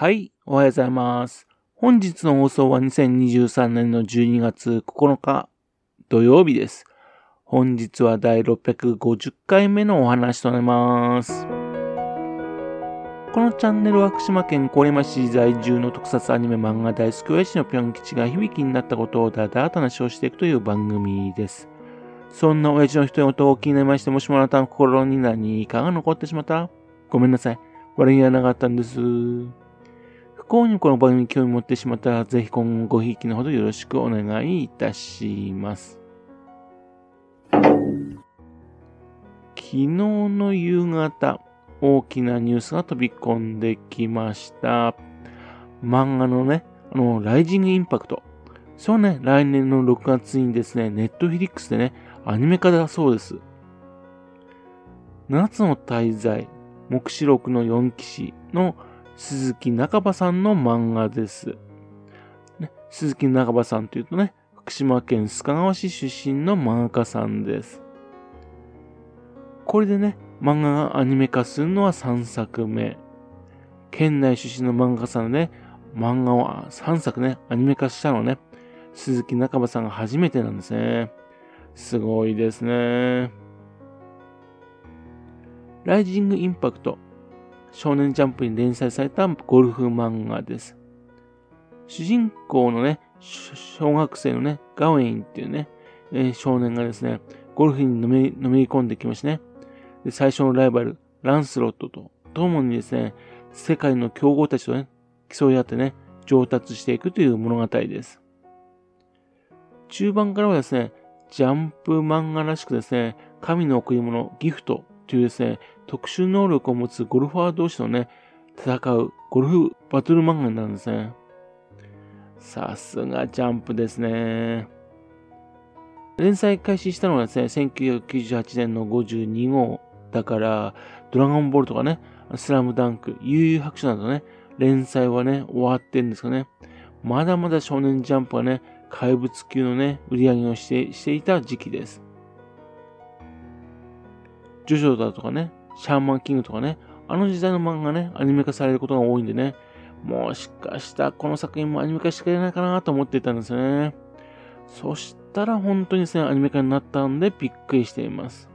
はい、おはようございます。本日の放送は2023年の12月9日土曜日です。本日は第650回目のお話となります。このチャンネルは福島県郡山市在住の特撮アニメ漫画大好き親父のぴょん吉が響きになったことをだだーと話をしていくという番組です。そんな親父の一言を気になりまして、もしもあなたの心に何かが残ってしまったら、ごめんなさい。悪気はなかったんです。不幸にこの番組に興味持ってしまったら、ぜひ今後ごひいきのほどよろしくお願いいたします。昨日の夕方、大きなニュースが飛び込んできました。漫画のね、あの、ライジングインパクト。そうね、来年の6月にですね、ネットフィリックスでね、アニメ化だそうです。夏の滞在、目視録の4騎士の鈴木中場さんの漫画です。ね、鈴木中場さんというとね、福島県須賀川市出身の漫画家さんです。これでね、漫画がアニメ化するのは3作目。県内出身の漫画家さんで、ね、漫画を3作ね、アニメ化したのはね、鈴木中場さんが初めてなんですね。すごいですね。ライジングインパクト。少年ジャンプに連載されたゴルフ漫画です。主人公のね、小学生のね、ガウェインっていうね、えー、少年がですね、ゴルフにのめのめり込んできましてね。で、最初のライバル、ランスロットと共にですね、世界の強豪たちとね、競い合ってね、上達していくという物語です。中盤からはですね、ジャンプ漫画らしくですね、神の贈り物、ギフトというですね、特殊能力を持つゴルファー同士のね、戦うゴルフバトル漫画なんですね。さすがジャンプですね。連載開始したのはですね、1998年の52号だから、ドラゴンボールとかね、スラムダンク、悠々白書などね、連載はね、終わってるんですかね。まだまだ少年ジャンプはね、怪物級のね、売り上げをしてしていた時期です。ジョジョだとかね、シャーマンキングとかね、あの時代の漫画ね、アニメ化されることが多いんでね、もしかしたらこの作品もアニメ化してくれないかなと思っていたんですね。そしたら本当にですね、アニメ化になったんでびっくりしています。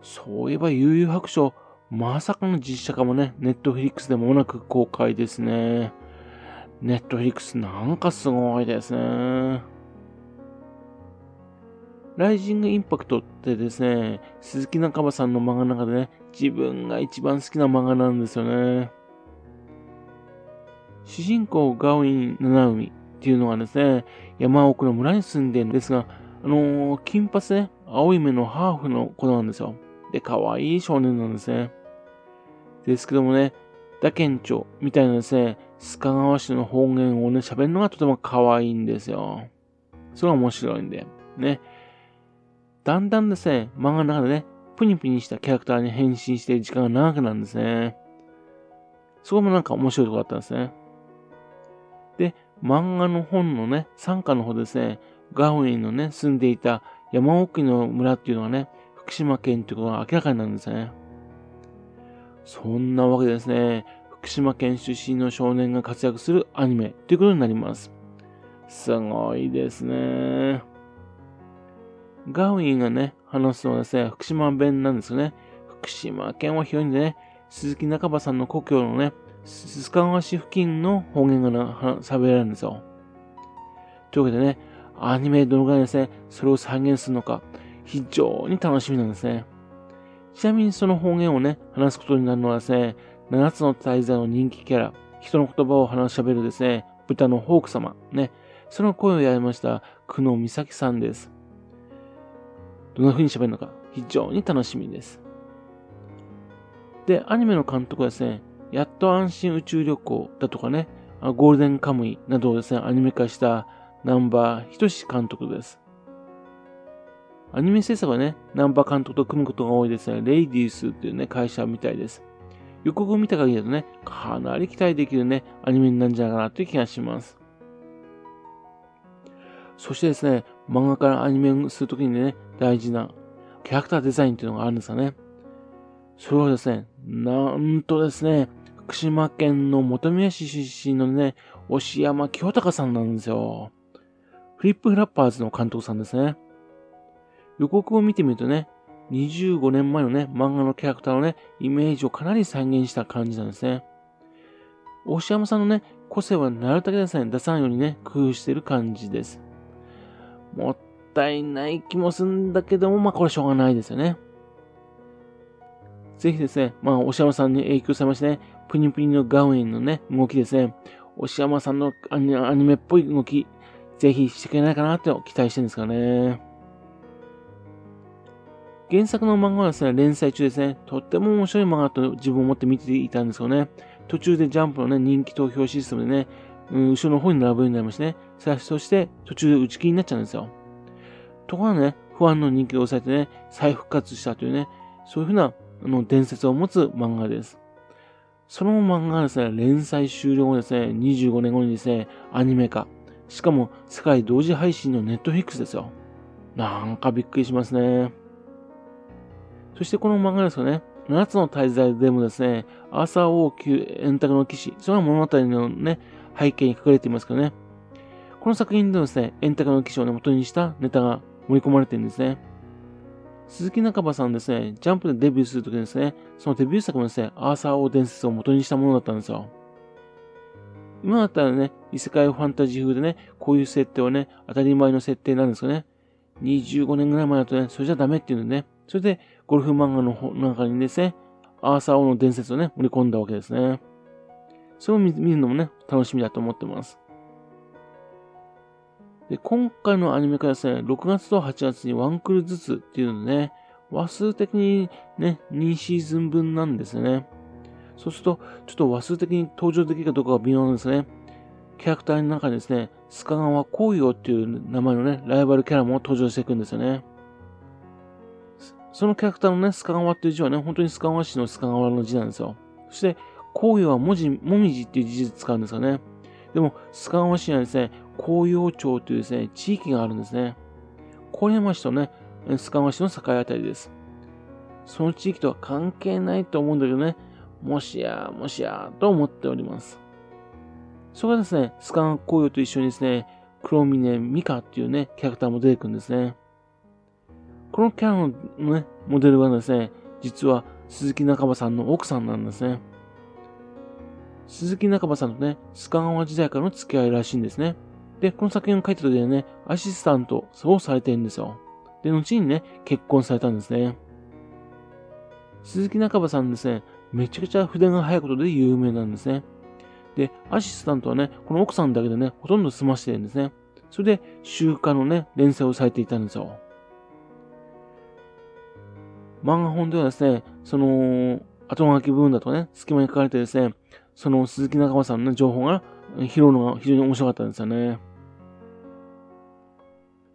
そういえば悠々白書、まさかの実写化もね、ネットフリックスでもなく公開ですね。ネットフリックスなんかすごいですね。ライジングインパクトってですね、鈴木中場さんの漫画の中でね、自分が一番好きな漫画なんですよね。主人公ガウィン七海っていうのがですね、山奥の村に住んでるんですが、あのー、金髪ね、青い目のハーフの子なんですよ。で、可愛い少年なんですね。ですけどもね、打県庁みたいなですね、須賀川市の方言をね、喋るのがとても可愛いんですよ。それが面白いんで。ね。だんだんですね、漫画の中でね、プニプニしたキャラクターに変身して時間が長くなるんですね。そこもなんか面白いところだったんですね。で、漫画の本のね、参加の方ですね、ガウィンのね、住んでいた山奥の村っていうのがね、福島県ということが明らかになるんですね。そんなわけですね、福島県出身の少年が活躍するアニメということになります。すごいですね。ガウィンがね、話すのはですね、福島弁なんですよね。福島県は広いんでね、鈴木中場さんの故郷のね、須賀川市付近の方言が喋られるんですよ。というわけでね、アニメどのぐらいですね、それを再現するのか、非常に楽しみなんですね。ちなみにその方言をね、話すことになるのはですね、7つの大罪の人気キャラ、人の言葉を話し喋るですね、豚のホーク様、ね、その声をやりました、久野美咲さんです。どんな風に喋るのか、非常に楽しみです。で、アニメの監督はですね、やっと安心宇宙旅行だとかね、ゴールデンカムイなどをですね、アニメ化したナンバーひとし監督です。アニメ制作はね、ナンバー監督と組むことが多いですね、レイディースっていうね、会社みたいです。予告を見た限りだとね、かなり期待できるね、アニメになるんじゃないかなという気がします。そしてですね、漫画からアニメをするときにね、大事なキャラクターデザインっていうのがあるんですよね。それをですね、なんとですね、福島県の本宮市出身のね、押山清隆さんなんですよ。フリップフラッパーズの監督さんですね。予告を見てみるとね、25年前のね、漫画のキャラクターのね、イメージをかなり再現した感じなんですね。大山さんのね、個性はなるだけですね、出さないようにね、工夫してる感じです。もったいない気もするんだけども、まあこれしょうがないですよね。ぜひですね、まあ、押山さんに影響されましてね、プニプニのガウンのね、動きですね、押山さんのアニメっぽい動き、ぜひしてくれないかなって期待してるんですかね。原作の漫画はですね、連載中ですね、とっても面白い漫画と自分を持って見ていたんですよね。途中でジャンプのね、人気投票システムでね、後ろの方に並ぶようになりましてね、そして途中で打ち切りになっちゃうんですよ。ところがね、不安の人気を抑えてね、再復活したというね、そういうふうなあの伝説を持つ漫画です。その漫画がですね、連載終了後ですね、25年後にですね、アニメ化。しかも、世界同時配信のネットフィックスですよ。なんかびっくりしますね。そしてこの漫画ですよね、7つの滞在でもですね、アーサー王級円卓の騎士、その物語のね、背景に書かれていますけどね。この作品ではですね、円卓の騎士を、ね、元にしたネタが盛り込まれているんですね。鈴木中場さんですね、ジャンプでデビューするときにですね、そのデビュー作もですね、アーサー王伝説を元にしたものだったんですよ。今だったらね、異世界ファンタジー風でね、こういう設定はね、当たり前の設定なんですよね。25年ぐらい前だとね、それじゃダメっていうのでね、それでゴルフ漫画の中にですね、アーサー王の伝説をね、盛り込んだわけですね。それを見るのもね、楽しみだと思ってます。で、今回のアニメ化ですね、6月と8月にワンクールずつっていうのでね、話数的にね、2シーズン分なんですよね。そうすると、ちょっと話数的に登場できるかどうかが微妙なんですね。キャラクターの中にですね、スカ川紅葉っていう名前のね、ライバルキャラも登場していくんですよね。そのキャラクターのね、スカ川っていう字はね、本当にスカ川市のスカ川の字なんですよ。そして、紅葉は文字、もみじっていう字で使うんですよね。でも、須賀川市にはですね、紅葉町というですね、地域があるんですね。郡山市とね、須賀川市の境あたりです。その地域とは関係ないと思うんだけどね、もしや、もしや、と思っております。それがですね、須賀川紅葉と一緒にですね、黒峰美香っていうね、キャラクターも出てくるんですね。このキャラのね、モデルはですね、実は鈴木中葉さんの奥さんなんですね。鈴木中葉さんとね、須賀川時代からの付き合いらしいんですね。で、この作品を書いた時でね、アシスタントをされてるんですよ。で、後にね、結婚されたんですね。鈴木中葉さんですね、めちゃくちゃ筆が速いことで有名なんですね。で、アシスタントはね、この奥さんだけでね、ほとんど済ましてるんですね。それで、週刊のね、連載をされていたんですよ。漫画本ではですね、その、後書き部分だとね、隙間に書かれてですね、その鈴木中間さんの情報が拾うのが非常に面白かったんですよね。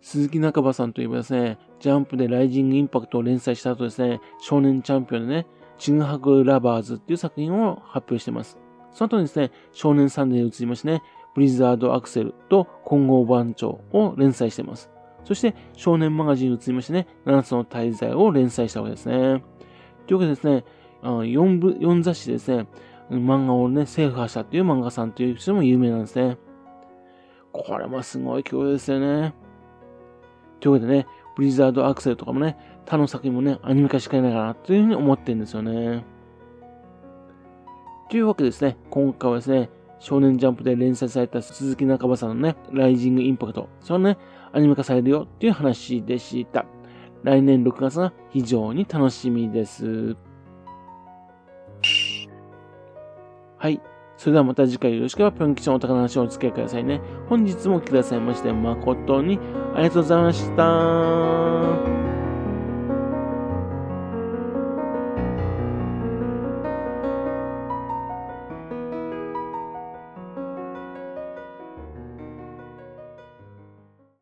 鈴木中場さんといえばですね、ジャンプでライジングインパクトを連載した後ですね、少年チャンピオンでね、チグハグラバーズっていう作品を発表してます。その後にですね、少年サンデーに移りましてね、ブリザードアクセルと混合番長を連載してます。そして少年マガジンに移りましてね、7つの滞在を連載したわけですね。というわけでですね、4, 部4雑誌ですね、漫画をね、制覇したっていう漫画さんっていう人も有名なんですね。これもすごい曲ですよね。というわけでね、ブリザードアクセルとかもね、他の作品もね、アニメ化しかいないかなというふうに思ってるんですよね。というわけですね、今回はですね、少年ジャンプで連載された鈴木中葉さんのね、ライジングインパクト、それね、アニメ化されるよっていう話でした。来年6月が非常に楽しみです。はい。それではまた次回よろしければぴょん吉のお宝の話をお付き合いくださいね。本日も来てくださいまして誠にありがとうございました。